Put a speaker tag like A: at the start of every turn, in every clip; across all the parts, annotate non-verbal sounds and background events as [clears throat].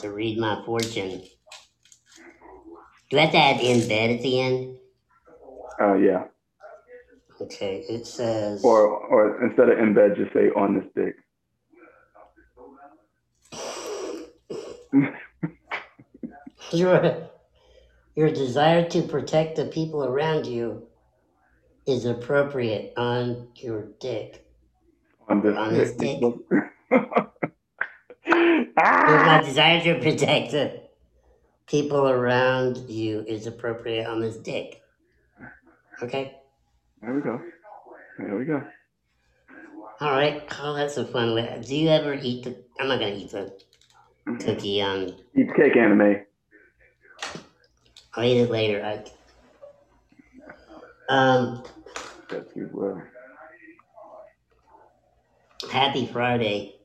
A: To read my fortune. Do I have to add in bed at the end?
B: Uh, yeah.
A: Okay, it says.
B: Or or instead of in bed, just say on the stick. [laughs]
A: Your, your desire to protect the people around you is appropriate on your dick.
B: on the
A: On this
B: stick. [laughs]
A: Your
B: ah!
A: desire to protect the people around you is appropriate on this dick. Okay?
B: There we go. There we go.
A: All right. Oh, that's a fun way. Do you ever eat the? I'm not gonna eat the cookie. Um,
B: Eat cake anime.
A: I'll eat it later. I. Um,
B: That's you well.
A: happy Friday.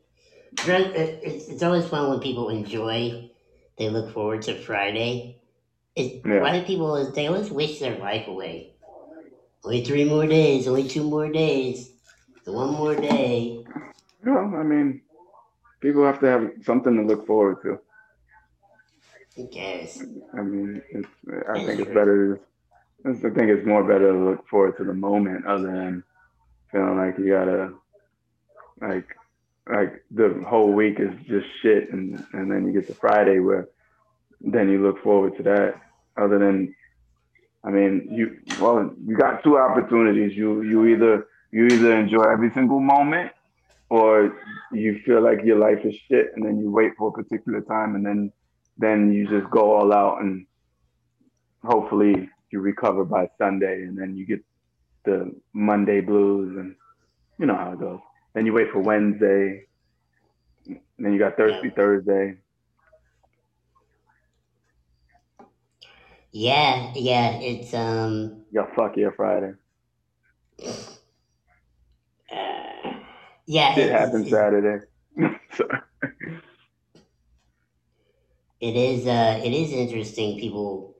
A: It- It's, it's always fun when people enjoy. They look forward to Friday. It,
B: Yeah.
A: Why do people always? They always wish their life away. Only three more days. Only two more days. One more day.
B: Well, I mean, people have to have something to look forward to.
A: I guess.
B: I mean, it's, I
A: That's
B: think it's
A: true.
B: better. I think it's more better to look forward to the moment other than feeling like you gotta, like, like the whole week is just shit, and and then you get to Friday where then you look forward to that. Other than, I mean, you well, you got two opportunities. You you either you either enjoy every single moment, or you feel like your life is shit, and then you wait for a particular time, and then then you just go all out and hopefully you recover by Sunday and then you get the Monday blues and you know how it goes. Then you wait for Wednesday. Then you got Thirsty
A: Yeah.
B: Thursday.
A: Yeah, yeah. It's um.
B: You got Fuck Yeah Friday.
A: Uh, yeah. It-
B: happens Saturday. [laughs]
A: It is uh it is interesting people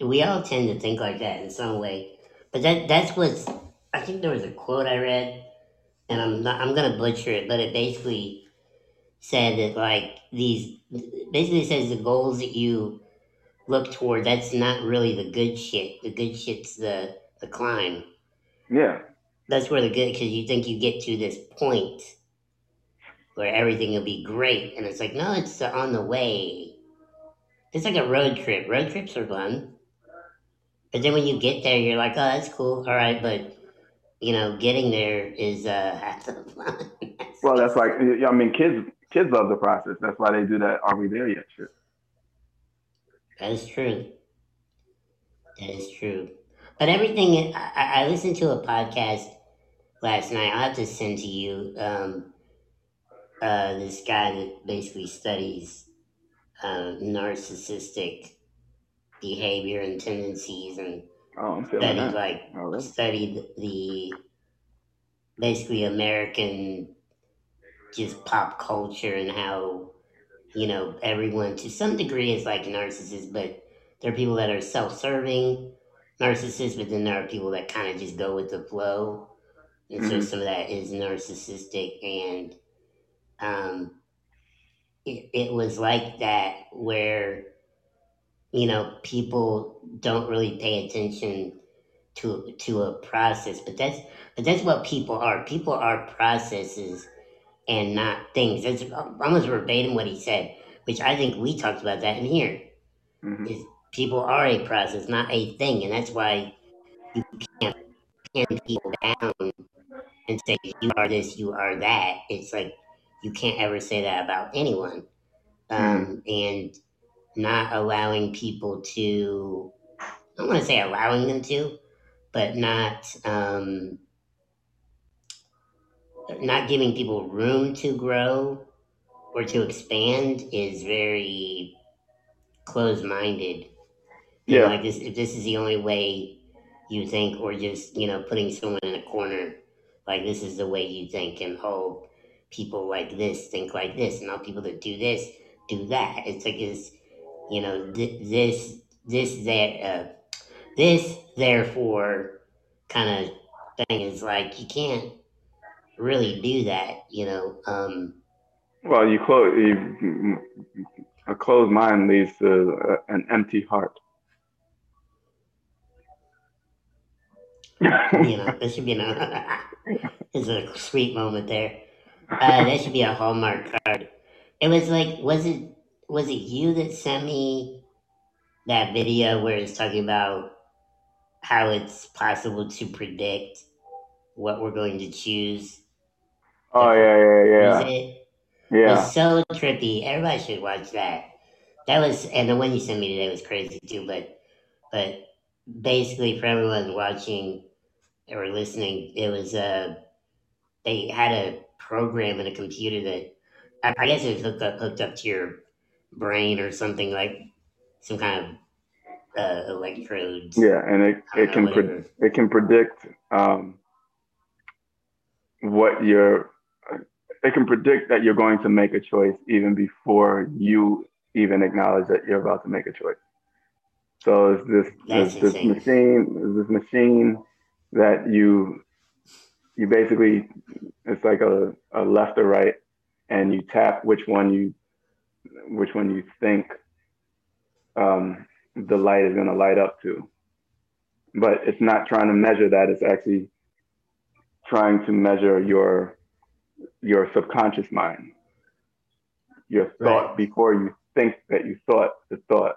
A: we all tend to think like that in some way. But that that's what's I think there was a quote I read and I'm not I'm gonna butcher it, but it basically said that like these basically says the goals that you look toward, that's not really the good shit. The good shit's the the climb.
B: yeah.
A: That's where the good because you think you get to this point where everything will be great, and it's like no, it's on the way. It's like a road trip. Road trips are fun, but then when you get there, you're like, oh, that's cool, all right, but you know, getting there is uh half the fun.
B: Well, that's like I mean, kids kids love the process. That's why they do that. Are we there yet? Shit.
A: that is true. That is true. But everything I, I I listened to a podcast last night. I'll have to send to you. Um, uh, this guy that basically studies uh, narcissistic behavior and tendencies and
B: Oh, I'm feeling
A: studied
B: that.
A: like
B: Already.
A: studied the basically American just pop culture and how you know everyone to some degree is like narcissists, but there are people that are self-serving narcissists, but then there are people that kind of just go with the flow, and so
B: Mhm.
A: some of that is narcissistic and um, it, it was like that where you know people don't really pay attention to to a process but that's but that's what people are. People are processes and not things. That's almost verbatim what he said which i think we talked about that in here.
B: Hmm
A: is people are a process not a thing and that's why you can't pin people down and say you are this you are that. It's like you can't ever say that about anyone. Um, and not allowing people to i don't want to say allowing them to but not um, not giving people room to grow or to expand is very closed-minded you know,
B: Yeah.
A: like this if this is the only way you think or just you know putting someone in a corner like this is the way you think and oh people like this think like this and all people that do this do that it's like this you know th- this this that uh, this therefore kind of thing is like you can't really do that you know um
B: Well, you close. You, a closed mind leads to uh, an empty heart.
A: you know, there should be a. [laughs] it's a sweet moment there. Uh, that should be a hallmark card. It was like, was it was it you that sent me that video where it's talking about how it's possible to predict what we're going to choose?
B: oh yeah, yeah, yeah,
A: it? It
B: yeah.
A: was so trippy. Everybody should watch that. That was, and the one you sent me today was crazy too. But, but basically, for everyone watching or listening, it was uh, they had a program in a computer that I, I guess it was hooked up hooked up to your brain or something like some kind of uh, electrodes.
B: Yeah, and it, it can pre- it can predict um, what you're. It can predict that you're going to make a choice even before you even acknowledge that you're about to make a choice. So it's this
A: That's
B: this, this machine it's this machine that you you basically it's like a, a left or right and you tap which one you which one you think um, the light is going to light up to but it's not trying to measure that it's actually trying to measure your your subconscious mind your thought
A: Right.
B: before you think that you thought the thought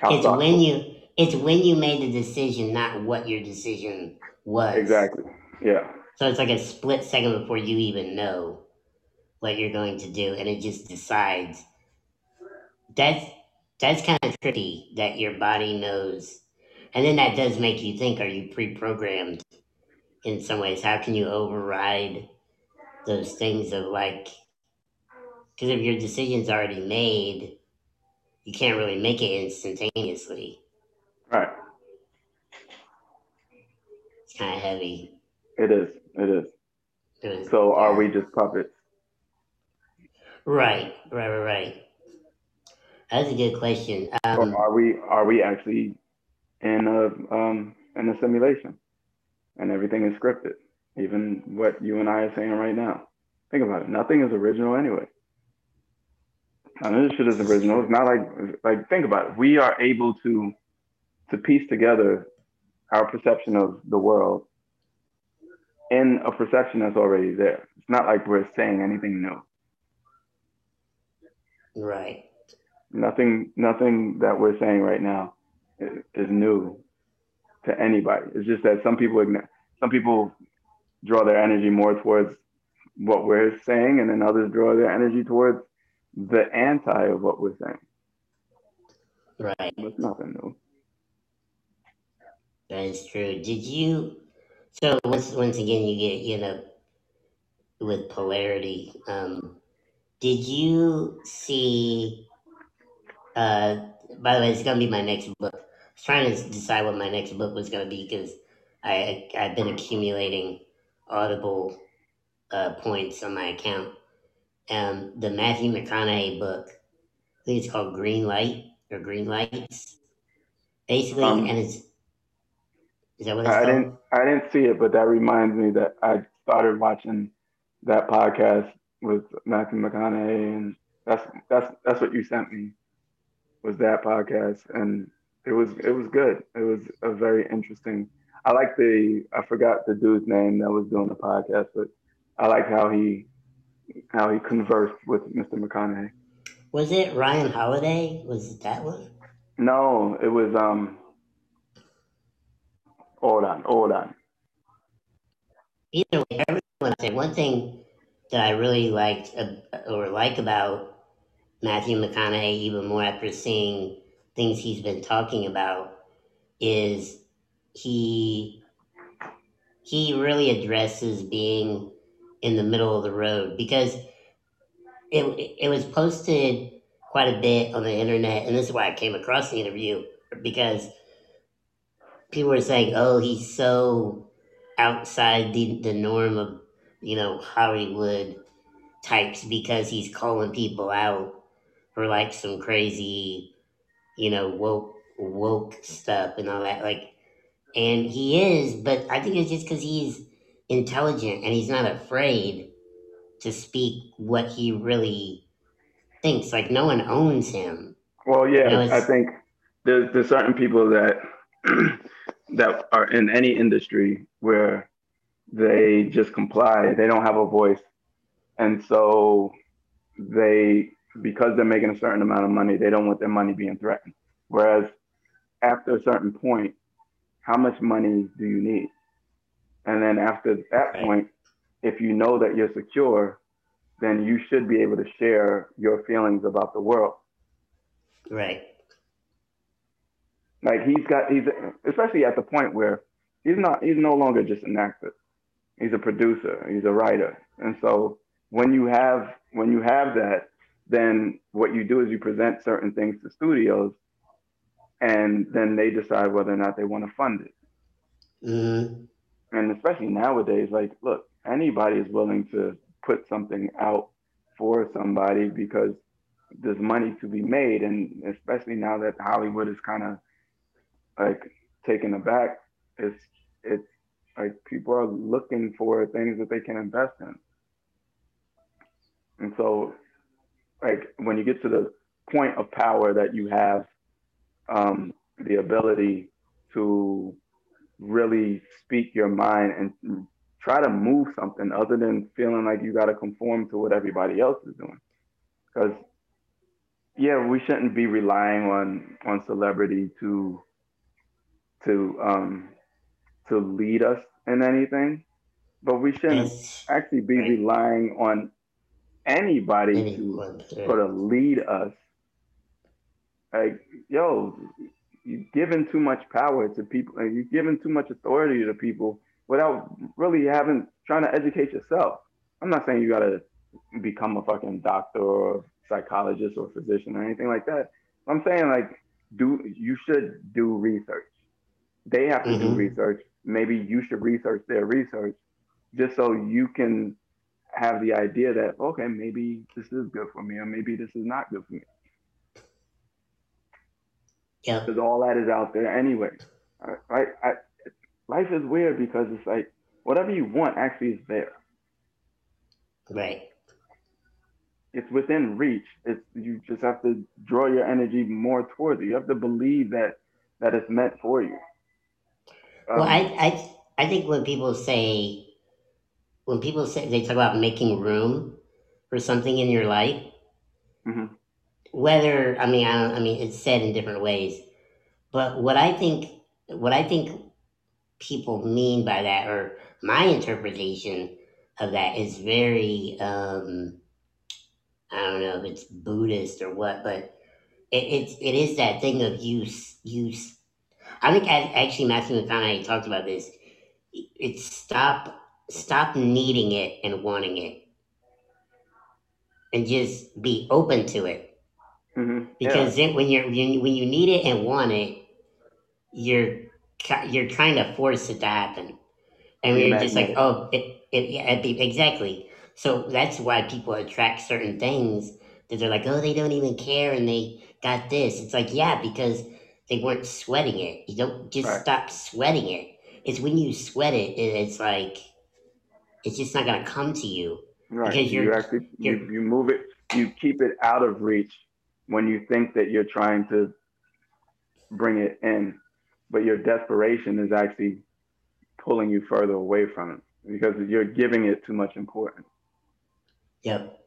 B: How
A: It's
B: thoughtful.
A: when you it's when you made the decision, not what your decision was.
B: exactly yeah
A: So it's like a split second before you even know what you're going to do, and it just decides. That's that's kind of tricky that your body knows, and then that does make you think: Are you pre-programmed in some ways? How can you override those things of like? Because if your decision's already made, you can't really make it instantaneously.
B: right
A: It's kind of heavy.
B: it is it is so are we just puppets
A: Right, right, right, right. That's a good question. Um,
B: or are we are we actually in a um in a simulation? And everything is scripted even what you and i are saying right now. Think about it. Nothing is original anyway. None of this shit is original. It's not like like think about it. We are able to to piece together our perception of the world in a perception that's already there. It's not like we're saying anything new
A: right.
B: nothing nothing that we're saying right now is, is new to anybody it's just that some people ign- some people draw their energy more towards what we're saying and then others draw their energy towards the anti of what we're saying
A: Right.
B: it's nothing new
A: That is true. Did you? So once once again, you get you know with polarity. Um, did you see? Uh, by the way, it's gonna be my next book. I was trying to decide what my next book was gonna be because I I've been accumulating Audible uh, points on my account. Um, the Matthew McConaughey book, I think it's called Green Light or Green Lights. Basically,
B: Um,
A: and it's is that what it's
B: I
A: called?
B: didn't I didn't see it, but that reminds me that I started watching that podcast with Matthew McConaughey, and that's that's that's what you sent me was that podcast, and it was it was good. It was a very interesting. I like the I forgot the dude's name that was doing the podcast, but I like how he how he conversed with Mr. McConaughey.
A: Was it Ryan Holiday? Was it that one?
B: No, it was um. Hold on, hold on.
A: Either way, everyone say one thing that I really liked or like about Matthew McConaughey, even more after seeing things he's been talking about, is he he really addresses being in the middle of the road because it it was posted quite a bit on the internet, and this is why I came across the interview because people were saying, "Oh, he's so outside the the norm of you know Hollywood types because he's calling people out for like some crazy, you know, woke woke stuff and all that." Like, and he is, but I think it's just because he's intelligent and he's not afraid to speak what he really thinks. Like no one owns him.
B: Well, yeah,
A: You know,
B: I think there's there's certain people that [clears throat] that are in any industry where they just comply. They don't have a voice, and so they because they're making a certain amount of money, they don't want their money being threatened. Whereas after a certain point, how much money do you need? And then after that point, if you know that you're secure, then you should be able to share your feelings about the world.
A: Right.
B: Like he's got he's especially at the point where he's not he's no longer just an actor. He's a producer, he's a writer. And so when you have when you have that, then what you do is you present certain things to studios and then they decide whether or not they want to fund it.
A: hmm
B: And especially nowadays, like look, anybody is willing to put something out for somebody because there's money to be made and especially now that Hollywood is kind of like taken aback, it's it's like people are looking for things that they can invest in. And so like when you get to the point of power that you have um, the ability to really speak your mind and try to move something other than feeling like you got to conform to what everybody else is doing because yeah we shouldn't be relying on on celebrity to to um to lead us in anything but we shouldn't
A: Yes.
B: actually be
A: Right.
B: relying on anybody to
A: Anyone.
B: sort of lead us. Like, yo, you're giving too much power to people, and you're giving too much authority to people without really having trying to educate yourself. I'm not saying you gotta become a fucking doctor or psychologist or physician or anything like that. I'm saying like do you should do research. They have to do
A: Mhm.
B: research. Maybe you should research their research just so you can have the idea that okay, maybe this is good for me or maybe this is not good for me.
A: Yeah.
B: Because all that is out there anyway. Right? I, life is weird because it's like whatever you want actually is there.
A: Right.
B: It's within reach. It's you just have to draw your energy more towards it. You have to believe that that it's meant for you.
A: Well,
B: Um,
A: I, I, I think when people say, when people say they talk about making room for something in your life,
B: Mhm.
A: whether I mean, I, don't, I mean, it's said in different ways, but what I think, what I think people mean by that, or my interpretation of that, is very, um, I don't know if it's Buddhist or what, but it, it's it is that thing of use use. I think actually Matthew McConaughey talked about this. It's stop stop needing it and wanting it, and just be open to it.
B: mhm.
A: Because then when you're when you, when you need it and want it, you're you're trying to force it to happen, and
B: You're
A: just like, oh, it, it yeah, it'd be- exactly. So that's why people attract certain things that they're like, oh, they don't even care and they got this. It's like, yeah, because they weren't sweating it. You don't just
B: Right.
A: stop sweating it. It's when you sweat it, it it's like it's just not gonna come to you.
B: Right.
A: Because
B: You
A: you're-
B: actually you,
A: you're-
B: you move it, you keep it out of reach when you think that you're trying to bring it in, but your desperation is actually pulling you further away from it because you're giving it too much importance.
A: Yep.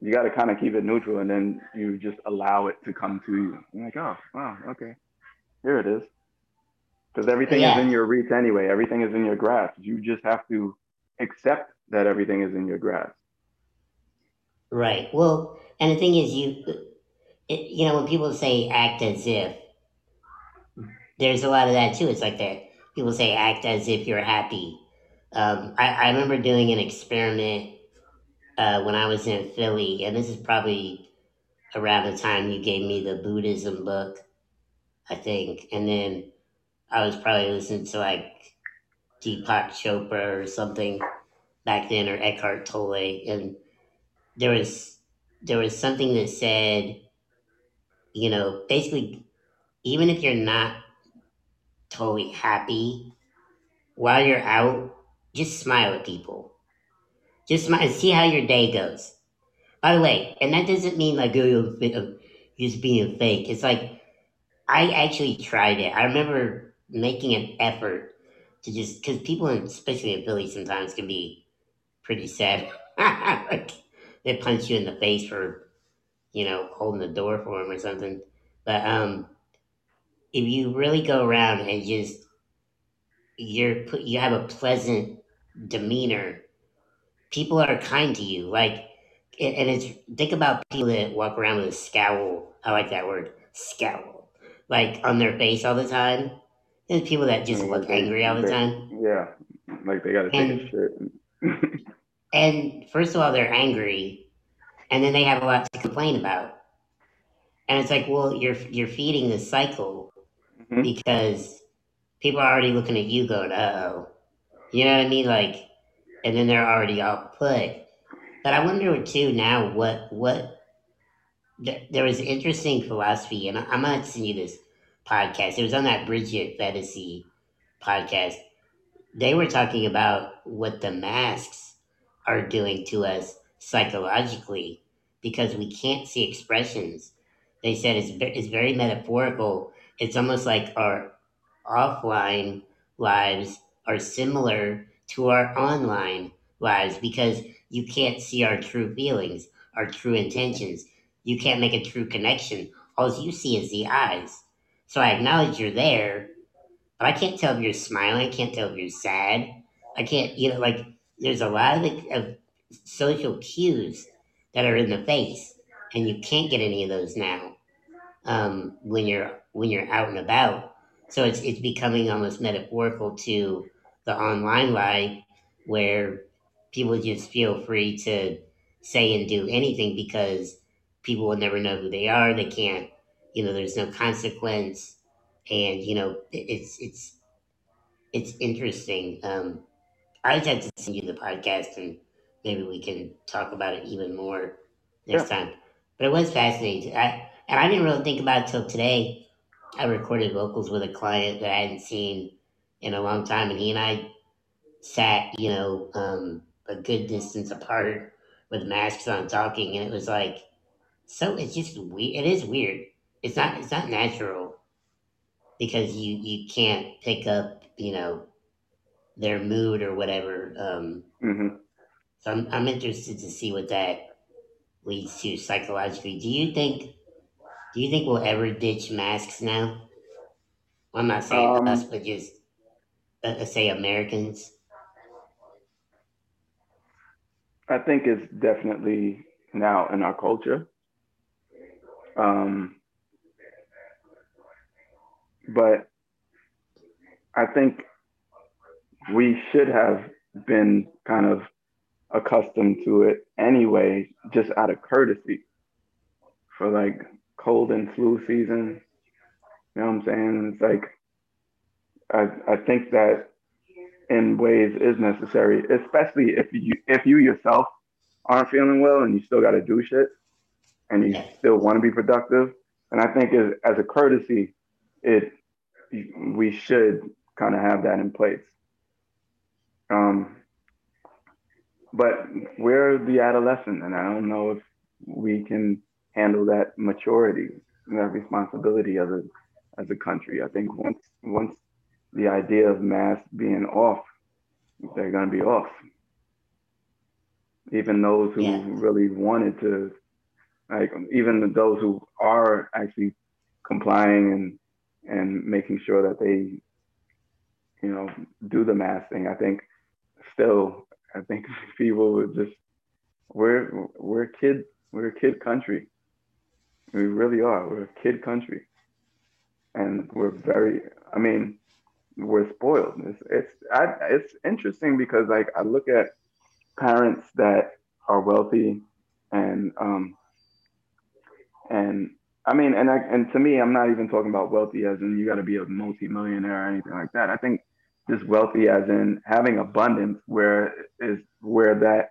B: You got to kind of keep it neutral, and then you just allow it to come to you. You're like, oh, wow, okay, here it is. Because everything
A: Yeah.
B: is in your reach anyway. Everything is in your grasp. You just have to accept that everything is in your grasp.
A: Right. Well, and the thing is, you, it, you know, when people say act as if, there's a lot of that too. It's like that. People say act as if you're happy. Um, I, I remember doing an experiment uh, when I was in Philly, and this is probably around the time you gave me the Buddhism book, I think. And then I was probably listening to like Deepak Chopra or something back then, or Eckhart Tolle, and there was there was something that said, you know, basically, even if you're not totally happy while you're out, just smile at people. Just smile and see how your day goes. By the way, and that doesn't mean like oh, just being fake. It's like I actually tried it. I remember making an effort to just because people, especially in Philly, sometimes can be pretty sad. [laughs] like they punch you in the face for you know holding the door for them or something. But um, if you really go around and just you're you have a pleasant demeanor people are kind to you like and it's think about people that walk around with a scowl i like that word scowl like on their face all the time. There's people that just look angry all the time.
B: yeah, like they gotta take a
A: and
B: shit. [laughs]
A: and first of all they're angry and then they have a lot to complain about. And it's like well you're you're feeding the cycle
B: hmm
A: because people are already looking at you going uh-oh. You know what i mean? Like and then they're already all put. But I wonder too now what what th- there was interesting philosophy, and I'm gonna send you this podcast. It was on that Bridget Phetasy podcast. They were talking about what the masks are doing to us psychologically because we can't see expressions. They said it's it's very metaphorical. It's almost like our offline lives are similar to our online lives because you can't see our true feelings, our true intentions. You can't make a true connection. All you see is the eyes. So I acknowledge you're there, but I can't tell if you're smiling. I can't tell if you're sad. I can't, you know, like there's a lot of, of social cues that are in the face, and you can't get any of those now um, when you're when you're out and about. So it's it's becoming almost metaphorical to the online life where people just feel free to say and do anything because people will never know who they are. They can't, you know, there's no consequence, and you know, it's it's it's interesting. Um, I just have to send you the podcast, and maybe we can talk about it even more
B: Yeah.
A: next time. But it was fascinating. I and I didn't really think about it till today. I recorded vocals with a client that I hadn't seen in a long time, and he and I sat, you know, um, a good distance apart with masks on, talking, and it was like so. It's just weird. It is weird. It's not. It's not natural because you you can't pick up, you know, their mood or whatever. Um,
B: hmm
A: so I'm I'm interested to see what that leads to psychologically. Do you think? Do you think we'll ever ditch masks now? Well, I'm not saying us,
B: Um,
A: but just uh, uh, say Americans.
B: I think it's definitely now in our culture. Um, but I think we should have been kind of accustomed to it anyway, just out of courtesy for like cold and flu season. You know what I'm saying? It's like I I think that in ways is necessary, especially if you if you yourself aren't feeling well and you still got to do shit and you
A: Yeah.
B: still want to be productive. And I think as, as a courtesy, it we should kind of have that in place. Um, but we're the adolescent, and I don't know if we can handle that maturity and that responsibility as a as a country. I think once once the idea of mass being off, they're gonna be off. Even those who
A: Yeah.
B: really wanted to, like even those who are actually complying and and making sure that they, you know, do the mass thing. I think still, I think [laughs] people would just we're we're a kid we're a kid country. We really are. We're a kid country, and we're very. I mean, we're spoiled. It's it's I, it's interesting because like I look at parents that are wealthy, and um and I mean, and I, and to me, I'm not even talking about wealthy as in you got to be a multi-millionaire or anything like that. I think just wealthy as in having abundance, where is where that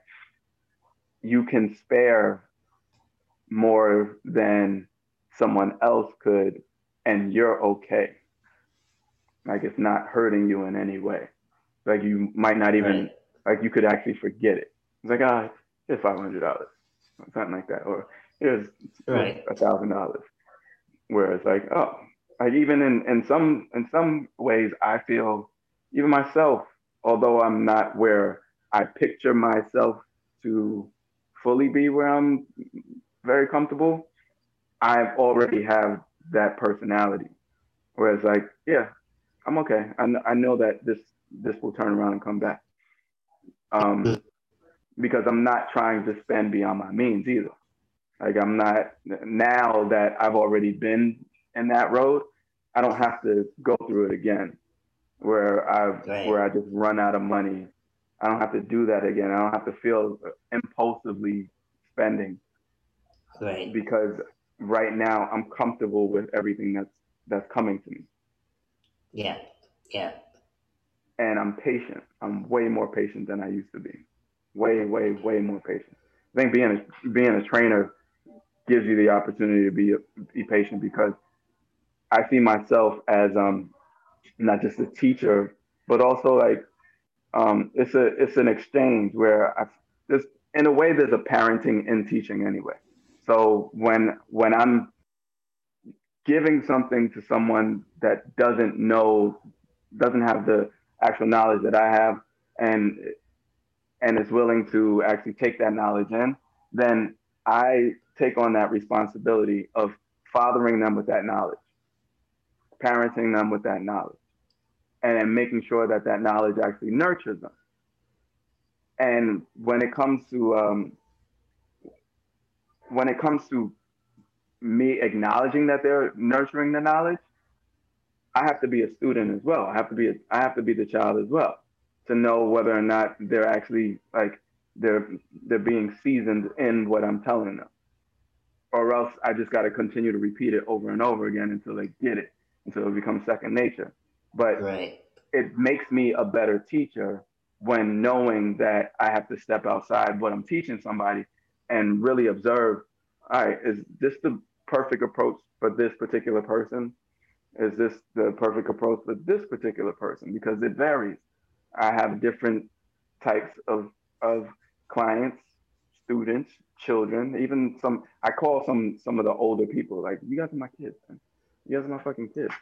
B: you can spare more than someone else could, and you're okay. Like it's not hurting you in any way. Like you might not even
A: Right.
B: like you could actually forget it. It's like, ah, here's five hundred dollars, something like that, or here's
A: Right.
B: a thousand dollars. Whereas like, oh, like even in in some in some ways, I feel even myself, although I'm not where I picture myself to fully be where I'm very comfortable, I already have that personality. Whereas like, yeah, I'm okay. I, kn- I know that this this will turn around and come back. Um, because I'm not trying to spend beyond my means either. Like I'm not now that I've already been in that road, I don't have to go through it again where I where I just run out of money. I don't have to do that again. I don't have to feel uh, impulsively spending
A: Right.
B: because right now I'm comfortable with everything that's that's coming to me.
A: Yeah. Yeah.
B: And I'm patient. I'm way more patient than I used to be. Way, way, way more patient. I think being a being a trainer gives you the opportunity to be be patient because I see myself as um not just a teacher, but also like um it's a it's an exchange where I there's in a way there's a parenting in teaching anyway. So when when I'm giving something to someone that doesn't know doesn't have the actual knowledge that I have and and is willing to actually take that knowledge in, then I take on that responsibility of fathering them with that knowledge, parenting them with that knowledge, and making sure that that knowledge actually nurtures them. And when it comes to um, when it comes to me acknowledging that they're nurturing the knowledge, I have to be a student as well. I have to be a, I have to be the child as well to know whether or not they're actually like they're they're being seasoned in what I'm telling them. Or else I just got to continue to repeat it over and over again until they get it, until it becomes second nature. But
A: Right.
B: it makes me a better teacher when knowing that I have to step outside what I'm teaching somebody and really observe, all right, is this the perfect approach for this particular person? Is this the perfect approach for this particular person? Because it varies. I have different types of of clients, students, children, even some I call some some of the older people like you guys are my kids, man. You guys are my fucking kids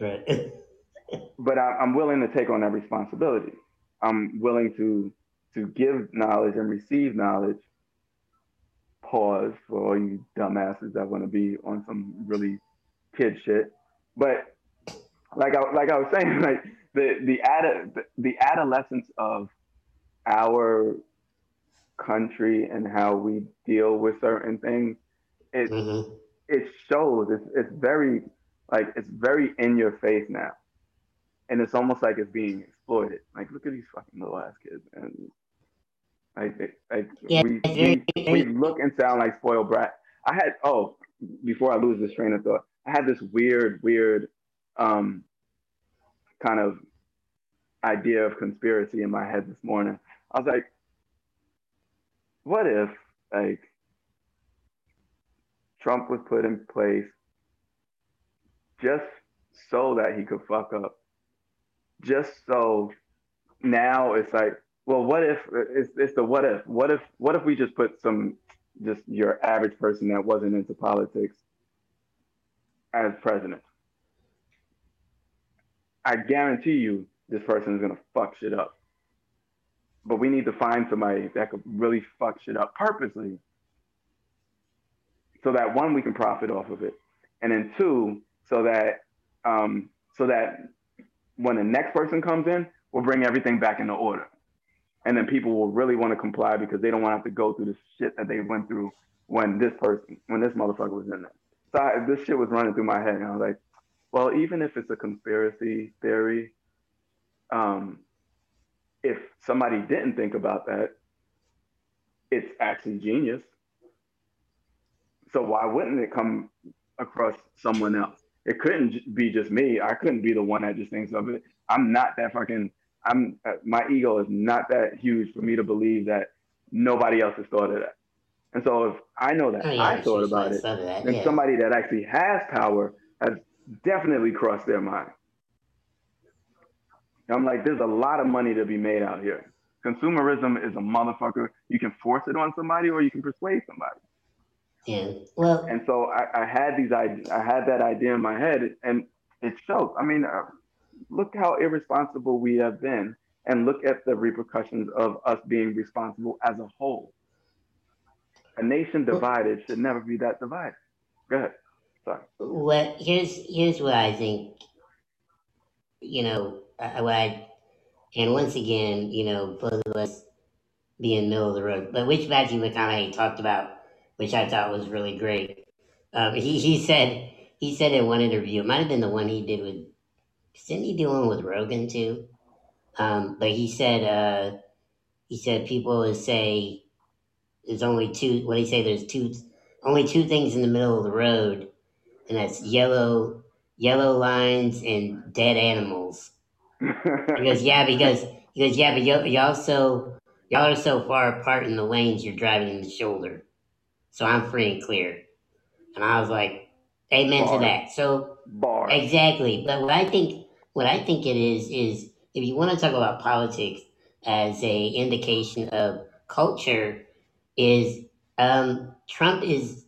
A: Right. [laughs]
B: but I, I'm willing to take on that responsibility. I'm willing to to give knowledge and receive knowledge. Pause for all you dumbasses that want to be on some really kid shit. But like I like I was saying, [laughs] like the the ad, the adolescence of our country and how we deal with certain things, it
A: hmm
B: it shows. It's it's very like it's very in your face now, and it's almost like it's being exploited. Like look at these fucking little ass kids, and like they, like
A: Yeah,
B: we, we we look and sound like spoiled brat. I had oh before I lose this train of thought, I had this weird weird um kind of idea of conspiracy in my head this morning. I was like, what if like Trump was put in place just so that he could fuck up. Just so now it's like, well, what if it's, it's the what if? What if what if we just put some just your average person that wasn't into politics as president? I guarantee you this person is gonna fuck shit up. But we need to find somebody that could really fuck shit up purposely so that one we can profit off of it and then two so that um, so that when the next person comes in we'll bring everything back into order. And then people will really want to comply because they don't want to have to go through the shit that they went through when this person when this motherfucker was in there. So I, this shit was running through my head and i was like well even if it's a conspiracy theory um, if somebody didn't think about that it's actually genius so why wouldn't it come across someone else? It couldn't be just me. I couldn't be the one that just thinks of it. I'm not that fucking. I'm. Uh, my ego is not that huge for me to believe that nobody else has thought of that. And so if I know that
A: Oh, yeah,
B: I thought about it,
A: some of that,
B: then
A: yeah.
B: somebody that actually has power has definitely crossed their mind. I'm like, there's a lot of money to be made out here. consumerism is a motherfucker. You can force it on somebody or you can persuade somebody.
A: Yeah. Well,
B: And so I, I had these ideas, I had that idea in my head, and it shows. I mean, uh, look how irresponsible we have been, and look at the repercussions of us being responsible as a whole. A nation divided should never be that divided. Go ahead. Sorry.
A: what here's here's what I think. You know, I, and once again, you know, both of us being middle of the road, but which Matthew McConaughey talked about, which I thought was really great. Um, he he said he said in one interview, it might have been the one he did with, didn't he do one with Rogan too? Um, but he said uh, he said people say there's only two. What do he say? There's two, only two things in the middle of the road, and that's yellow yellow lines and dead animals. He goes, yeah, because he goes, yeah, but y'all, y'all so y'all are so far apart in the lanes, you're driving in the shoulder. So I'm free and clear. And I was like, amen to that. So
B: Bar.
A: Exactly. But what I think what I think it is is if you want to talk about politics as a indication of culture is um, Trump is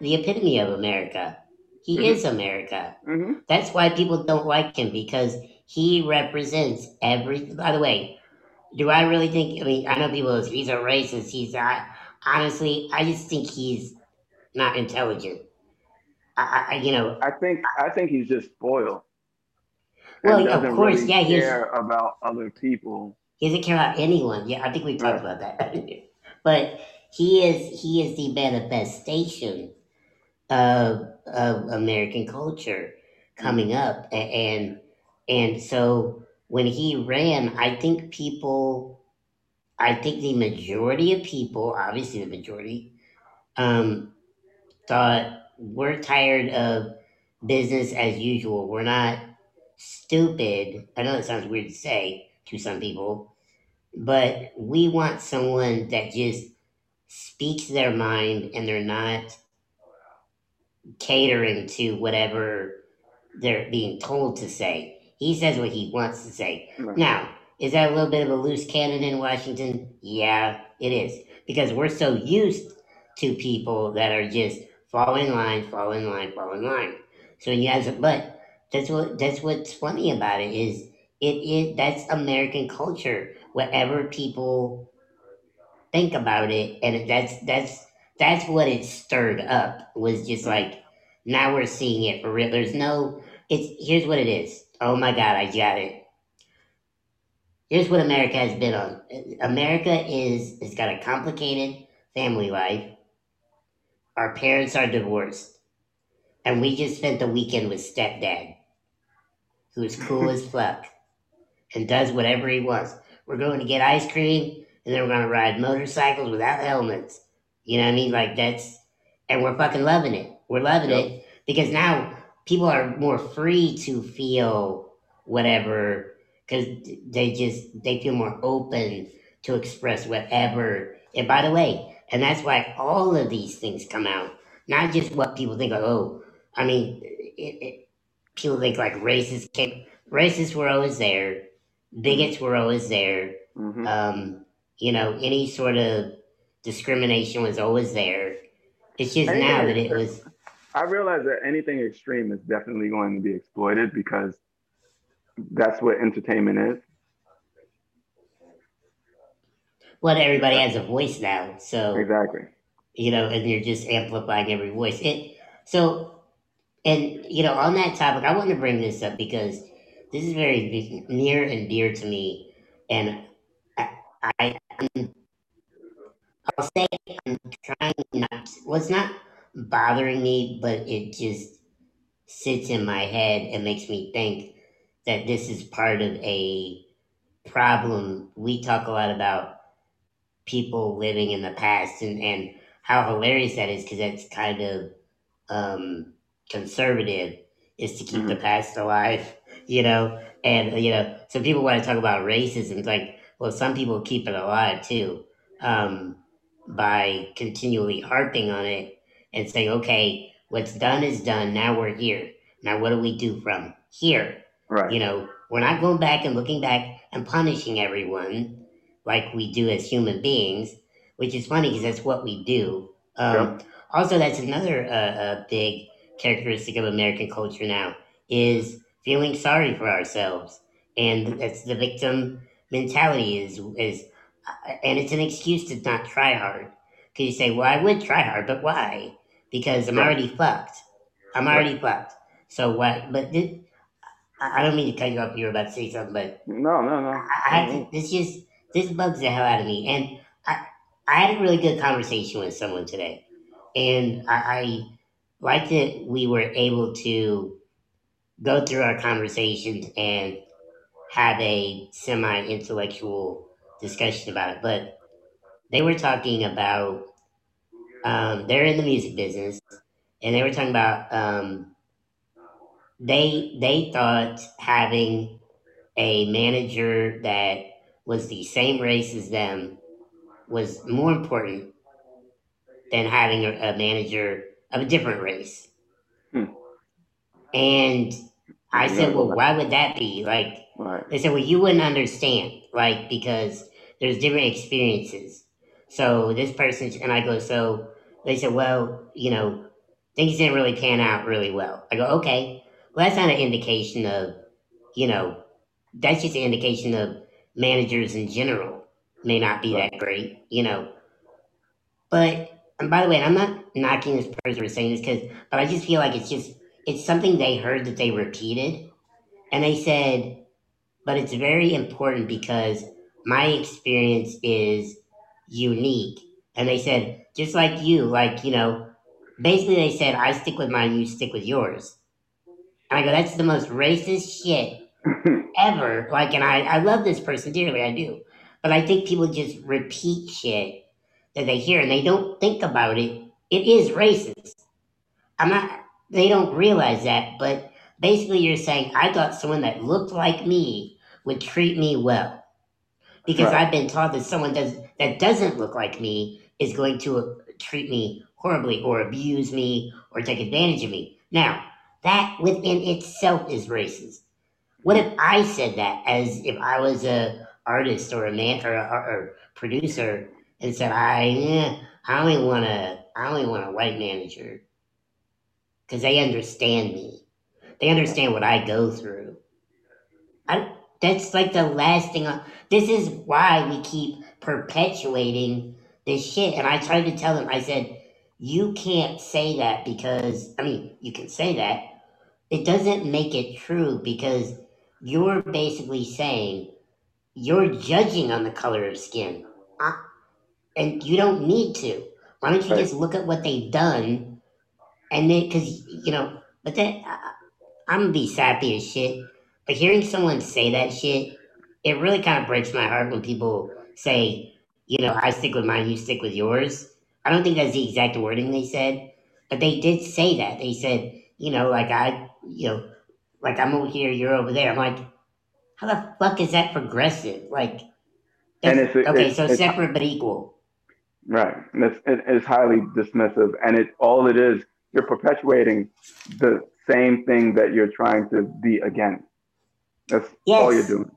A: the epitome of America. He
B: Mhm.
A: is America.
B: hmm
A: That's why people don't like him because he represents every. By the way, do I really think? I mean, I know people. He's a racist. He's not. Honestly, I just think he's not intelligent. I, I you know,
B: I think I think he's just spoiled.
A: Well, of course,
B: really
A: yeah, he's-
B: care about other people.
A: He doesn't care about anyone. Yeah, I think we talked about that. [laughs] but he is he is the manifestation of of American culture coming up, and and so when he ran, I think people, I think the majority of people, obviously the majority, um, thought we're tired of business as usual. We're not stupid. I know that sounds weird to say to some people, but we want someone that just speaks their mind and they're not catering to whatever they're being told to say. He says what he wants to say.
B: Right.
A: Now, is that a little bit of a loose cannon in Washington? Yeah, it is. Because we're so used to people that are just fall in line, fall in line, fall in line. So you guys, but that's what that's what's funny about it is it is that's American culture. Whatever people think about it, and that's that's that's what it stirred up was just like now we're seeing it for real. There's no it's here's what it is. Oh my god, I got it. Here's what America has been on. America is has got a complicated family life. Our parents are divorced. And we just spent the weekend with stepdad, who's cool [laughs] as fuck and does whatever he wants. We're going to get ice cream and then we're going to ride motorcycles without helmets. You know what I mean? Like that's, and we're fucking loving it. We're loving
B: Yep.
A: it because now people are more free to feel whatever because they just, they feel more open to express whatever. And by the way, and that's why all of these things come out, not just what people think, oh, I mean, it, it, people think like racists came, racists were always there, bigots were always there,
B: hmm
A: um, you know, any sort of discrimination was always there. It's just now that it was,
B: I realize that anything extreme is definitely going to be exploited because that's what entertainment is.
A: well, everybody has a voice now, so
B: Exactly.
A: you know, and you're just amplifying every voice. It so, and you know, on that topic, I want to bring this up because this is very near and dear to me, and I, I I'm, I'll say I'm trying not. Well, it's not bothering me, but it just sits in my head and makes me think that this is part of a problem. We talk a lot about people living in the past and, and how hilarious that is because that's kind of um, conservative is to keep the past alive, [laughs] you know? And, you know, some people want to talk about racism. It's like, well, some people keep it alive too um, by continually harping on it and say, okay, what's done is done. Now we're here. Now, what do we do from here?
B: Right.
A: You know, we're not going back and looking back and punishing everyone. like we do as human beings, which is funny because that's what we do. Um, Also, that's another uh, uh, big characteristic of American culture now is feeling sorry for ourselves, and that's the victim mentality is is, uh, and it's an excuse to not try hard. Because you say, well, I would try hard, but why? Because I'm already fucked. I'm already fucked. So what? But this, I I don't mean to cut you off. You were about to say something, but
B: No, no, no.
A: I I have to, this just this bugs the hell out of me. And I I had a really good conversation with someone today, and I, I like that we were able to go through our conversations and have a semi intellectual discussion about it. But they were talking about um, they're in the music business, and they were talking about um, they they thought having a manager that was the same race as them was more important than having a, a manager of a different race.
B: Hmm.
A: And I said, well, why would that be? Like,
B: Right.
A: they said, well, you wouldn't understand, like, because there's different experiences. So this person, and I go, so they said, well, you know, things didn't really pan out really well. I go, okay, well, that's not an indication of, you know, that's just an indication of managers in general may not be that great, you know. But, and by the way, I'm not knocking this person for saying this because, but I just feel like it's just, it's something they heard that they repeated. And they said, but it's very important because my experience is unique. And they said, just like you, like, you know, basically they said, I stick with mine, you stick with yours. And I go, that's the most racist shit [laughs] ever. Like, and I, I love this person dearly, I do. But I think people just repeat shit that they hear and they don't think about it. It is racist. I'm not, they don't realize that, but basically you're saying, I thought someone that looked like me would treat me well. Because
B: Right.
A: I've been taught that someone does, that doesn't look like me is going to uh, treat me horribly or abuse me or take advantage of me. Now, that within itself is racist. What if I said that as if I was a artist or a man or a or, producer and said I eh, I only want a I only want a white manager because they understand me. They understand what I go through. I, that's like the last thing. I, this is why we keep perpetuating this shit. And I tried to tell them. I said, you can't say that because I mean, you can say that. It doesn't make it true because you're basically saying you're judging on the color of skin, uh, and you don't need to. Why don't you
B: Right.
A: just look at what they've done, and then because you know, but that I, I'm gonna be sappy as shit. But hearing someone say that shit, it really kind of breaks my heart when people say, you know, I stick with mine, you stick with yours. I don't think that's the exact wording they said, but they did say that. They said, you know, like I, you know, like I'm over here, you're over there. I'm like, how the fuck is that progressive? Like,
B: And it's-
A: okay,
B: it's-
A: so
B: it's-
A: separate but equal.
B: Right. And it's, it, it's highly dismissive. And it all it is, you're perpetuating the same thing that you're trying to be against. That's all you're
A: Yes.
B: doing.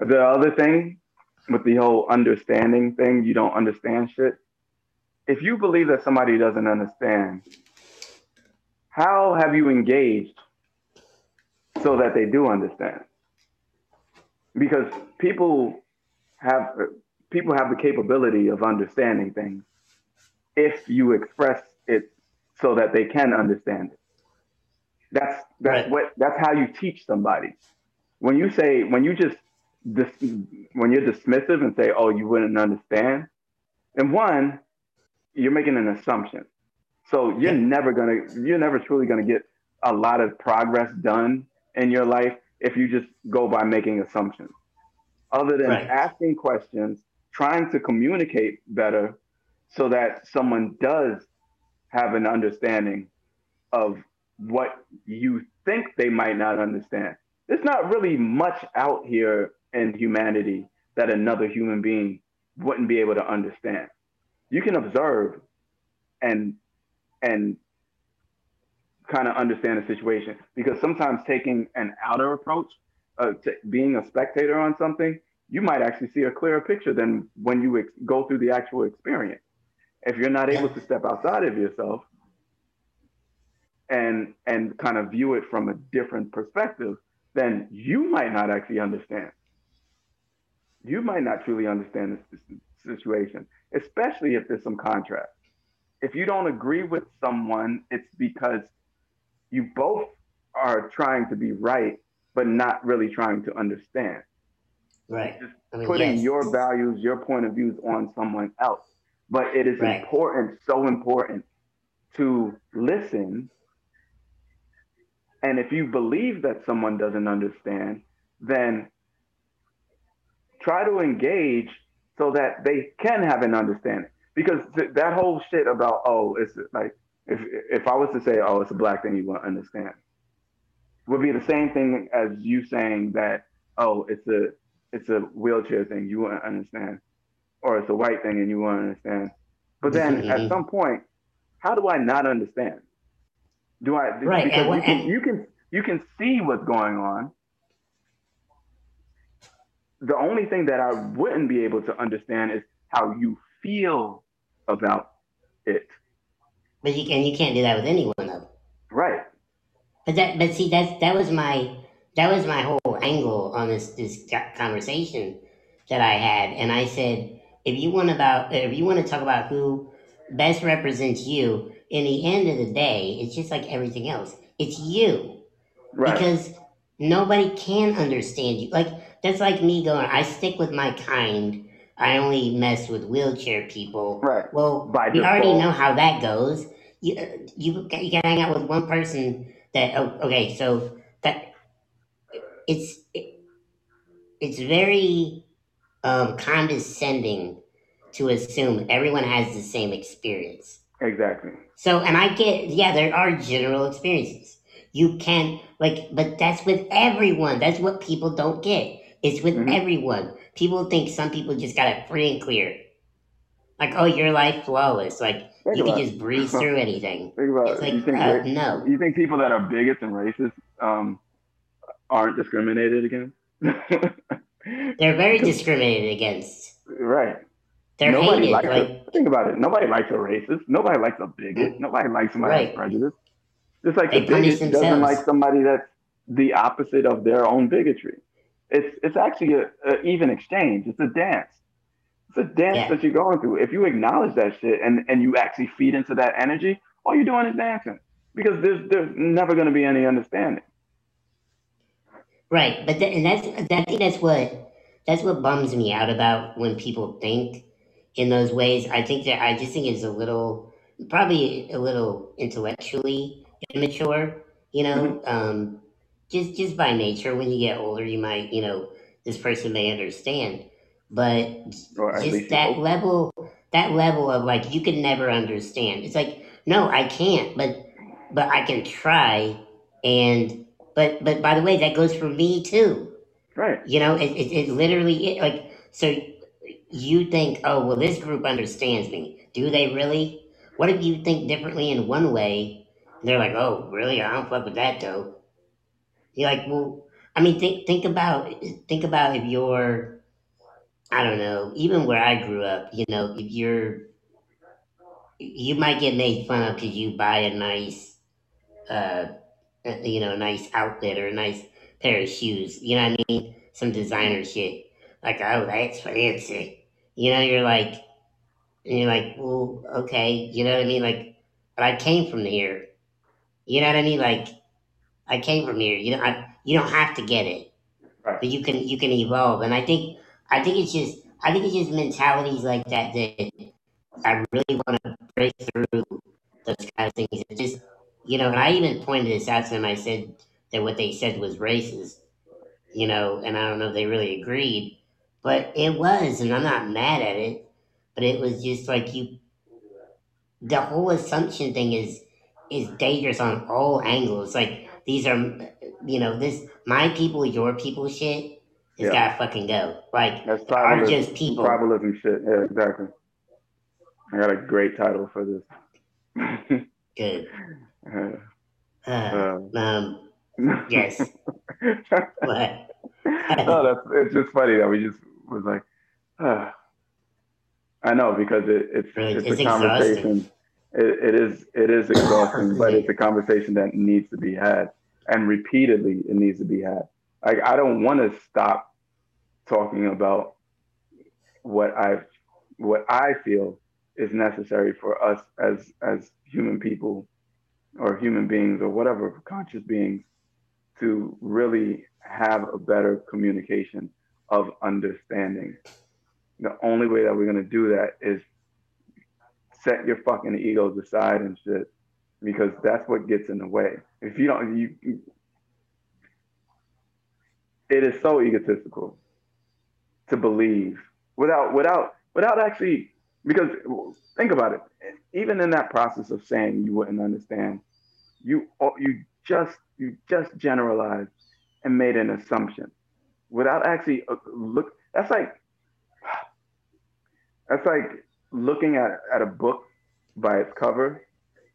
B: The other thing with the whole understanding thing, you don't understand shit. If you believe that somebody doesn't understand, how have you engaged so that they do understand? Because people have people have the capability of understanding things if you express it so that they can understand it. That's that's
A: Right.
B: what that's how you teach somebody. When you say when you just dis, when you're dismissive and say, "Oh, you wouldn't understand," and one, you're making an assumption. So you're
A: Yeah.
B: never gonna you're never truly gonna get a lot of progress done in your life if you just go by making assumptions. Other than
A: Right.
B: asking questions, trying to communicate better so that someone does have an understanding of what you think they might not understand. There's not really much out here in humanity that another human being wouldn't be able to understand. You can observe and and kind of understand the situation because sometimes taking an outer approach, uh, being a spectator on something, you might actually see a clearer picture than when you ex- go through the actual experience. If you're not able to step outside of yourself and and kind of view it from a different perspective, then you might not actually understand. You might not truly understand this situation, especially if there's some contrast. If you don't agree with someone, it's because you both are trying to be right, but not really trying to understand.
A: Right. I mean,
B: Putting
A: yes.
B: your values, your point of views on someone else. But it is
A: Right.
B: important, so important to listen. And if you believe that someone doesn't understand, then try to engage so that they can have an understanding. Because th- that whole shit about, oh, it's like, if, if I was to say, oh, it's a black thing, you won't understand, would be the same thing as you saying that, oh, it's a, it's a wheelchair thing, you won't understand, or it's a white thing and you won't understand. But then at
A: Mhm.
B: some point, how do I not understand? Do I?
A: Right,
B: Because
A: and
B: you, can,
A: and-
B: you can you can see what's going on. The only thing that I wouldn't be able to understand is how you feel about it.
A: But you can you can't do that with anyone though.
B: Right.
A: But that but see that's that was my that was my whole angle on this this conversation that I had, and I said if you want about if you want to talk about who best represents you, in the end of the day, it's just like everything else. It's you.
B: Right.
A: because nobody can understand you. Like that's like me going, I stick with my kind. I only mess with wheelchair people.
B: right.
A: Well,
B: By
A: we already know how that goes. You uh, you you can hang out with one person that oh, okay, so that it's it, it's very um, condescending to assume everyone has the same experience.
B: Exactly.
A: So, and I get, yeah, there are general experiences. You can, like, but that's with everyone. That's what people don't get. It's with
B: Mhm.
A: everyone. People think some people just got it free and clear. Like, oh, your life flawless. Like,
B: Think
A: you can just breeze [laughs] through anything.
B: Think about
A: It's
B: it.
A: like,
B: you think
A: uh, no.
B: you think people that are bigots and racist um, aren't discriminated against? [laughs]
A: They're very discriminated against.
B: right.
A: They're
B: Nobody
A: hated.
B: likes
A: Like,
B: a, think about it. Nobody likes a racist. Nobody likes a bigot. Nobody likes somebody
A: Right.
B: that's prejudiced. Just like
A: They
B: the bigot doesn't like somebody that's the opposite of their own bigotry. It's it's actually a, a even exchange. It's a dance. It's a dance
A: Yeah.
B: that you're going through. If you acknowledge that shit and and you actually feed into that energy, all you're doing is dancing because there's there's never going to be any understanding.
A: Right, but th- and that's I think that's what that's what bums me out about when people think in those ways. I think that I just think it's a little probably a little intellectually immature. You know, um, just just by nature. When you get older, you might you know this person may understand, but
B: Or at least
A: just that level that level of like you can never understand. It's like no, I can't, but but I can try and. But but by the way, that goes for me too.
B: Right.
A: You know, it, it, it literally, it, like, so you think, oh, well, this group understands me. Do they really? What if you think differently in one way? And they're like, oh, really? I don't fuck with that though. You're like, well, I mean, think think about think about if you're, I don't know, even where I grew up, you know, if you're, you might get made fun of because you buy a nice, uh, you know, a nice outfit or a nice pair of shoes. You know what I mean? Some designer shit. Like, oh, that's fancy. You know, you're like, and you're like, well, okay. You know what I mean? Like, but I came from here. You know what I mean? Like, I came from here. You know, I, you don't have to get it,
B: Right.
A: but you can you can evolve. And I think I think it's just I think it's just mentalities like that that I really want to break through those kind of things. It just you know, and I even pointed this out to them. I said that what they said was racist, you know, and I don't know if they really agreed, but it was, and I'm not mad at it. But it was just like you, the whole assumption thing is is dangerous on all angles. Like these are, you know, this my people, your people shit It's
B: yeah.
A: gotta fucking go. Like,
B: That's tribalism,
A: just people.
B: Tribalism shit. Yeah, exactly. I got a great title for this.
A: Good. [laughs]
B: Uh, um,
A: um yes. [laughs] what?
B: that's it's just funny that we just was like, uh, I know because it, it's
A: really,
B: it's,
A: it's
B: a
A: exhausting.
B: conversation it, it is it is [coughs] exhausting, but it's a conversation that needs to be had, and repeatedly it needs to be had. Like I don't want to stop talking about what I what I feel is necessary for us as as human people or human beings or whatever conscious beings to really have a better communication of understanding. The only way that we're gonna do that is set your fucking egos aside and shit, because that's what gets in the way. If you don't, you, it is so egotistical to believe without without without actually because think about it. Even in that process of saying you wouldn't understand, you you just you just generalized and made an assumption without actually uh, look. That's like [sighs] that's like looking at, at a book by its cover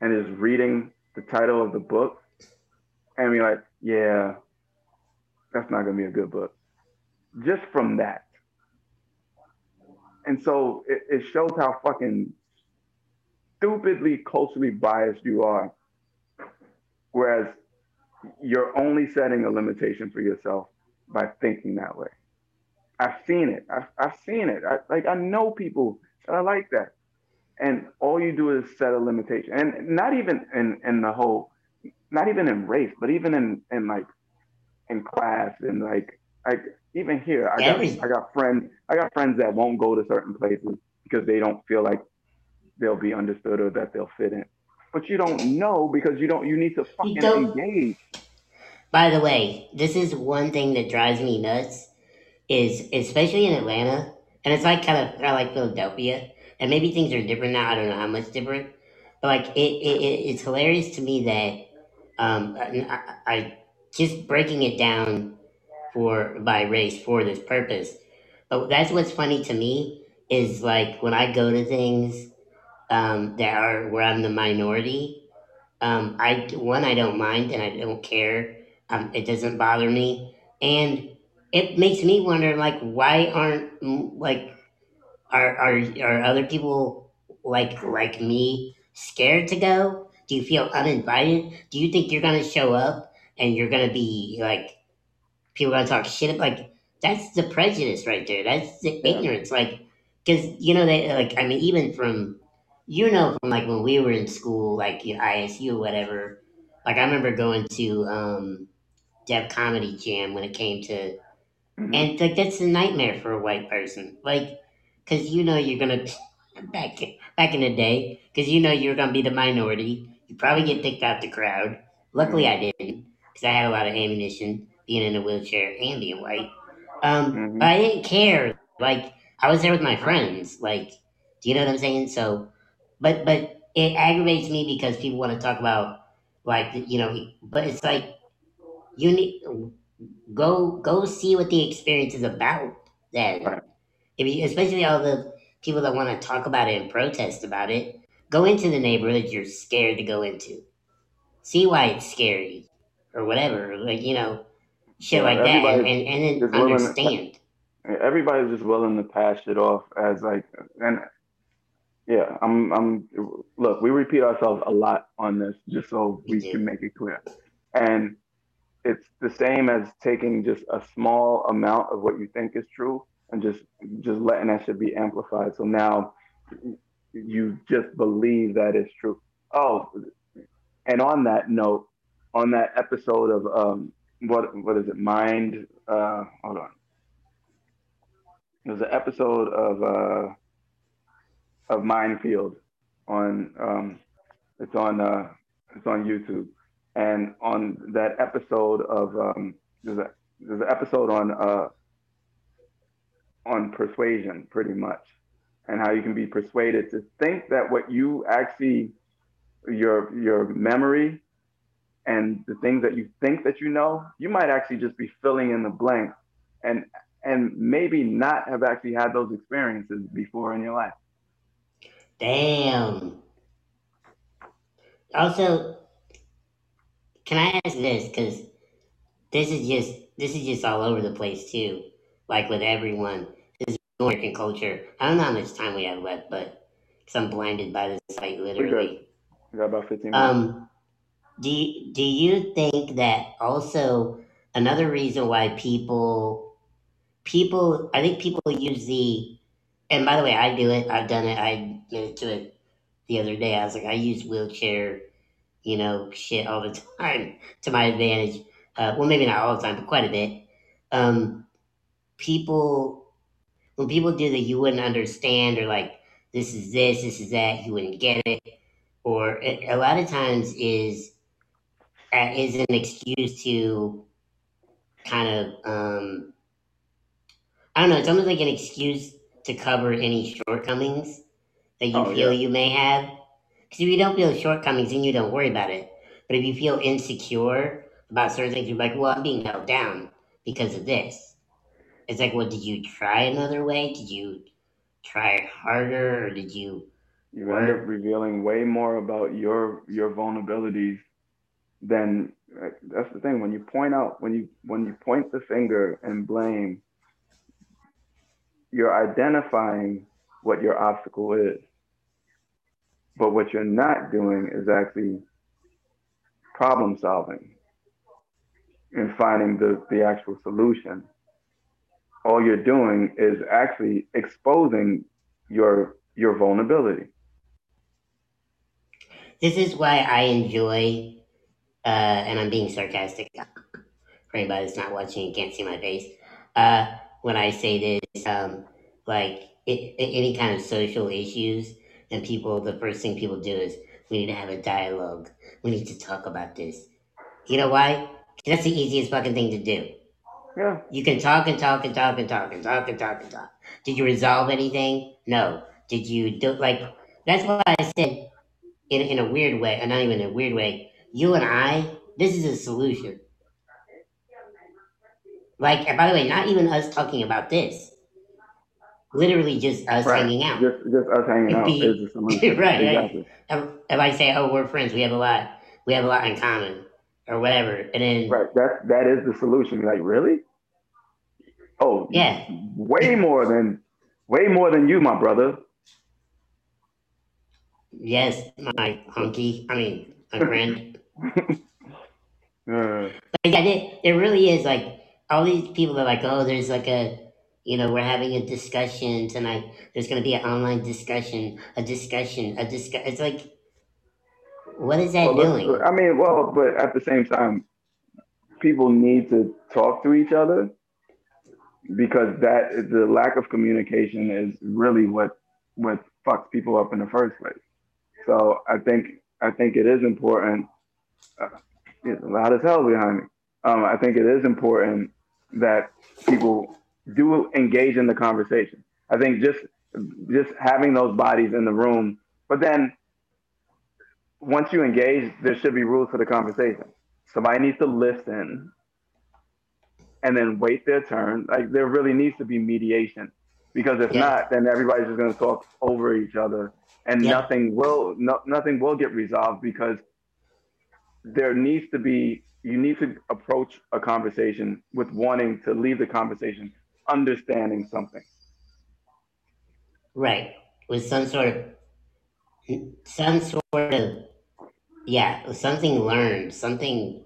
B: and just reading the title of the book and be like, yeah, that's not gonna be a good book. Just from that. And so it, it shows how fucking stupidly culturally biased you are. Whereas you're only setting a limitation for yourself by thinking that way. I've seen it. I've, I've seen it. I, like I know people are like that, and all you do is set a limitation, and not even in in the whole, not even in race, but even in in like in class and like like even here, I got I got friends I got friends that won't go to certain places because they don't feel like they'll be understood or that they'll fit in. But you don't know because you don't you need to fucking engage.
A: By the way, this is one thing that drives me nuts. Is especially in Atlanta, and it's like kind of of like Philadelphia, and maybe things are different now. I don't know how much different, but like it, it, it it's hilarious to me that um I, I, I just breaking it down for by race for this purpose. But that's what's funny to me is like when I go to things um, that are where I'm the minority. Um, I one I don't mind and I don't care. Um, it doesn't bother me, and it makes me wonder like why aren't mm, like are are are other people like like me scared to go? Do you feel uninvited? Do you think you're gonna show up and you're gonna be like people gonna talk shit? Like that's the prejudice right there. That's the
B: Yeah.
A: ignorance. Like because you know they like I mean even from you know from like when we were in school like you know, ISU or whatever. Like I remember going to um, Def Comedy Jam when it came to
B: Mhm.
A: and like that's a nightmare for a white person. Like, cause you know you're gonna [laughs] back back in the day, cause you know you're gonna be the minority. You probably get picked out the crowd. Luckily, I didn't, cause I had a lot of ammunition being in a wheelchair and being white. Um,
B: Mhm.
A: but I didn't care. Like I was there with my friends. Like, do you know what I'm saying? So, but but it aggravates me because people want to talk about like you know, but it's like you need go go see what the experience is about then.
B: Right.
A: if you, especially all the people that want to talk about it and protest about it. Go into the neighborhood you're scared to go into. See why it's scary or whatever like you know shit
B: Yeah,
A: like that and, and, then
B: is willing to-
A: understand.
B: Everybody's just willing to pass it off as like and yeah i'm i'm look we repeat ourselves a lot on this just so
A: We
B: we can make it clear. And it's the same as taking just a small amount of what you think is true and just just letting that shit be amplified. So now you just believe that it's true. Oh and on that note on that episode of um what what is it? Mind uh hold on. There's an episode of uh of Mind Field on um it's on uh it's on YouTube and on that episode of um there's a there's an episode on uh on persuasion pretty much and how you can be persuaded to think that what you actually your your memory and the things that you think that you know you might actually just be filling in the blank and and maybe not have actually had those experiences before in your life.
A: damn also can i ask this because this is just this is just all over the place too like with everyone this is American culture. I don't know how much time we have left, but because I'm blinded by this site, literally.
B: We got about 15 minutes.
A: Um, do you, do you think that also another reason why people people I think people use the and by the way I do it I've done it I admitted to it the other day I was like I use wheelchair you know shit all the [laughs] time to my advantage uh, well maybe not all the time but quite a bit um, people when people do that you wouldn't understand or like this is this this is that you wouldn't get it or a, a lot of times is uh, is an excuse to kind of um, I don't know. It's almost like an excuse to cover any shortcomings that you
B: Oh,
A: feel
B: yeah.
A: you may have. Because if you don't feel shortcomings, then you don't worry about it. But if you feel insecure about certain things, you're like, "Well, I'm being held down because of this." It's like, well, did you try another way? Did you try harder, or did you?
B: you end up revealing way more about your your vulnerabilities than uh, that's the thing when you point out when you when you point the finger and blame you're identifying what your obstacle is but what you're not doing is actually problem solving and finding the the actual solution all you're doing is actually exposing your your vulnerability
A: This is why I enjoy, uh, and I'm being sarcastic for anybody that's not watching and can't see my face. Uh, when I say this, um, like it, any kind of social issues, and people, the first thing people do is we need to have a dialogue. We need to talk about this. You know why? 'Cause that's the easiest fucking thing to do.
B: yeah
A: You can talk and talk and talk and talk and talk and talk and talk. Did you resolve anything? No. Did you do like? That's why I said, in in a weird way, and not even in a weird way. You and I, this is a solution. Like, and by the way, not even us talking about this. Literally, just us
B: Right.
A: hanging out.
B: just just us hanging out
A: Be-
B: is the [laughs] solution
A: right, right.
B: exactly
A: If, if I say, "Oh, we're friends. We have a lot. We have a lot in common," or whatever, and then
B: Right. That that is the solution. Like really? Oh
A: yeah,
B: way more than way more than you, my brother.
A: yes, my hunky. I mean, my friend.
B: Uh, [laughs]
A: But yeah, it, it really is like all these people are like, oh, there's like a, you know, we're having a discussion tonight. There's going to be an online discussion, a discussion, a discuss. It's like, what is that
B: well,
A: doing?
B: I mean, well, but at the same time, people need to talk to each other because that the lack of communication is really what what fucks people up in the first place. So I think I think it is important. Uh, it's loud as hell behind me. Um, I think it is important that people do engage in the conversation. I think just just having those bodies in the room, but then once you engage, there should be rules for the conversation. Somebody needs to listen and then wait their turn. Like there really needs to be mediation because if
A: Yeah.
B: not, then everybody's just going to talk over each other and
A: Yeah.
B: nothing will no, nothing will get resolved because there needs to be you need to approach a conversation with wanting to leave the conversation understanding something.
A: Right. With some sort of, some sort of, yeah, something learned, something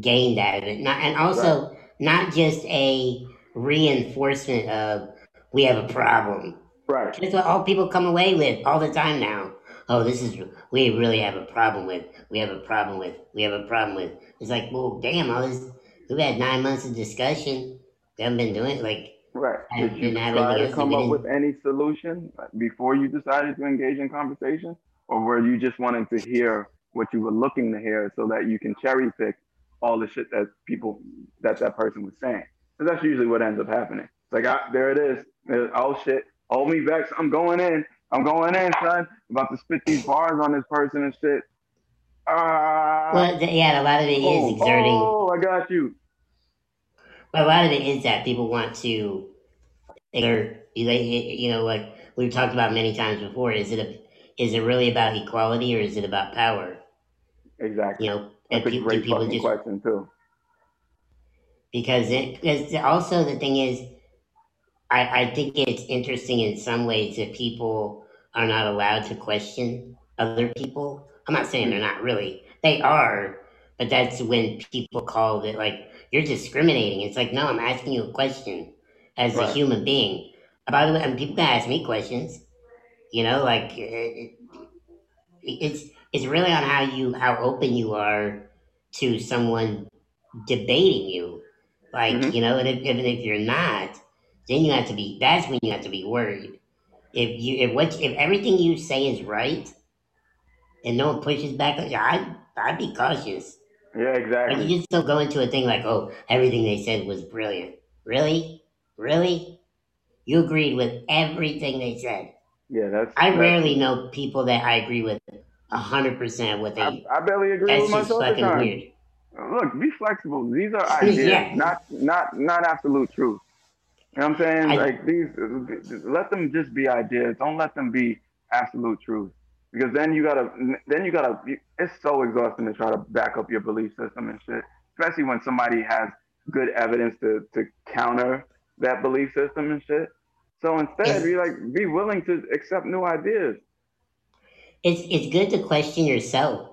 A: gained out of it. Not, and also not just a reinforcement of we have a problem.
B: Right.
A: That's what all people come away with all the time now. Oh, this is we really have a problem with. We have a problem with. We have a problem with. It's like, well, damn, all this. We've had nine months of discussion. We haven't been doing like.
B: Right.
A: I
B: Did you
A: didn't
B: try to come up with any solution before you decided to engage in conversation? Or were you just wanting to hear what you were looking to hear so that you can cherry pick all the shit that people, that that person was saying? Because that's usually what ends up happening. It's like, ah, there it is. Oh shit, hold me back. I'm going in. I'm going in, son. I'm about to spit these bars on this person and shit. Ah.
A: Well, yeah, a lot of it is
B: oh,
A: exerting.
B: oh, I got you.
A: But a lot of it is that people want to exert. You you know, like we've talked about many times before. Is it a, is it really about equality or is it about power?
B: Exactly.
A: You know,
B: That's
A: and
B: a
A: pe-
B: great
A: people just
B: question too.
A: because it because also the thing is I, I think it's interesting in some ways that people are not allowed to question other people. I'm not saying they're mm. not really. They are, but that's when people call it like you're discriminating. It's like, no, I'm asking you a question as a human being. By the way, and people can ask me questions. You know, like it, it's it's really on how you how open you are to someone debating you. Like
B: Mhm.
A: you know, and if, even if you're not, then you have to be. That's when you have to be worried. If you if what if everything you say is right, and no one pushes back, on you, I'd I'd be cautious.
B: Yeah,
A: Like
B: exactly.
A: you just don't go into a thing like, oh, everything they said was brilliant. Really, really, you agreed with everything they said.
B: Yeah, that's.
A: I
B: that's-
A: rarely know people that I agree with hundred percent what they.
B: I, I barely agree
A: that's
B: with myself at
A: fucking weird.
B: Look, be flexible. These are [laughs] ideas,
A: Yeah.
B: not not not absolute truth. You know what I'm saying?
A: I-
B: like these, let them just be ideas. Don't let them be absolute truth. Because then you gotta, then you gotta. It's so exhausting to try to back up your belief system and shit. Especially when somebody has good evidence to to counter that belief system and shit. So instead, be like, be willing to accept new ideas.
A: It's it's good to question yourself.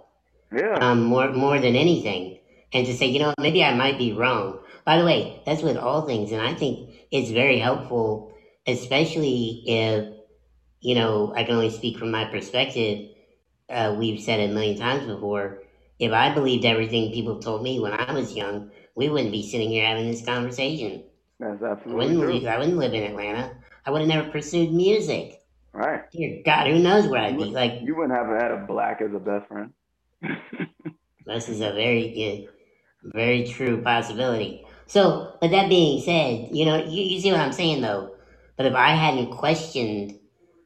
B: Yeah.
A: um, more more than anything, and to say, you know, maybe I might be wrong. By the way, that's with all things, and I think it's very helpful, especially if you know I can only speak from my perspective. Uh, we've said it a million times before. If I believed everything people told me when I was young, we wouldn't be sitting here having this conversation.
B: That's
A: I
B: absolutely
A: wouldn't
B: true.
A: live, I wouldn't live in Atlanta. I would have never pursued music.
B: Right.
A: Dear God, who knows where I'd be? Like
B: You wouldn't have had a black as a best friend. [laughs]
A: This is a very good, very true possibility. So, but that being said, you know, you, you see what I'm saying though. But if I hadn't questioned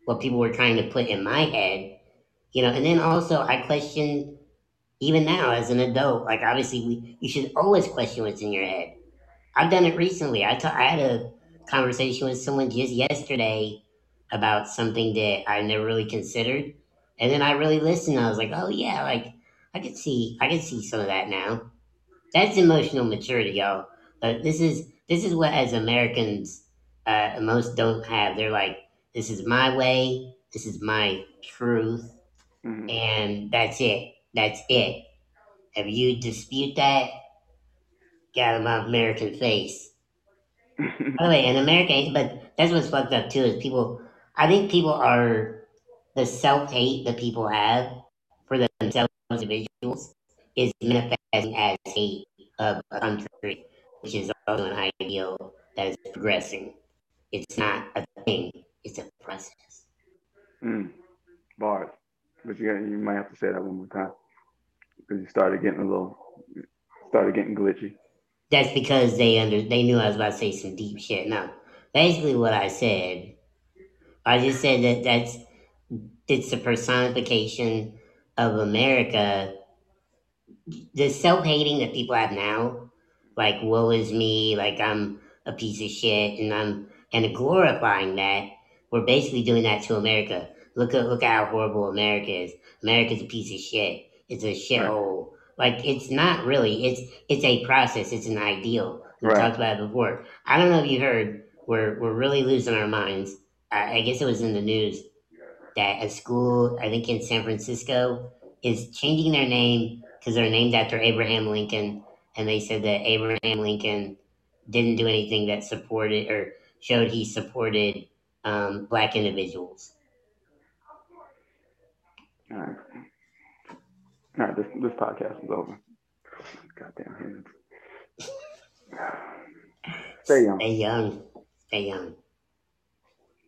A: what people were trying to put in my head, you know, and then also I question even now as an adult, like obviously we, you should always question what's in your head. I've done it recently. I ta- I had a conversation with someone just yesterday about something that I never really considered, and then I really listened. I was like, oh yeah, like I could see I could see some of that now. That's emotional maturity, y'all. But this is this is what as Americans uh, most don't have. They're like, this is my way, this is my truth,
B: Mhm.
A: and that's it. That's it. If you dispute that, get out of my American face. By the way, in America, but that's what's fucked up too is people. I think people are the self hate that people have for themselves as individuals is manifesting as hate of a country, which is also an ideal that is progressing. It's not a thing; it's a process.
B: Mm. Bars. But you, got- you might have to say that one more time because you started getting a little, started getting glitchy.
A: That's because they under they knew I was about to say some deep shit. No, basically what I said, I just said that that's it's the personification of America. The self hating that people have now, like woe is me, like I'm a piece of shit, and I'm and glorifying that. We're basically doing that to America. Look at look at how horrible America is. America's a piece of shit. It's a shithole. Like it's not really. It's it's a process. It's an ideal. We
B: Right.
A: talked about it before. I don't know if you heard. We're we're really losing our minds. I, I guess it was in the news that a school, I think in San Francisco, is changing their name because they're named after Abraham Lincoln, and they said that Abraham Lincoln didn't do anything that supported or showed he supported um, black individuals.
B: All right. All right. This this podcast is over. Goddamn hands. [sighs] Stay young.
A: Stay young. Stay young.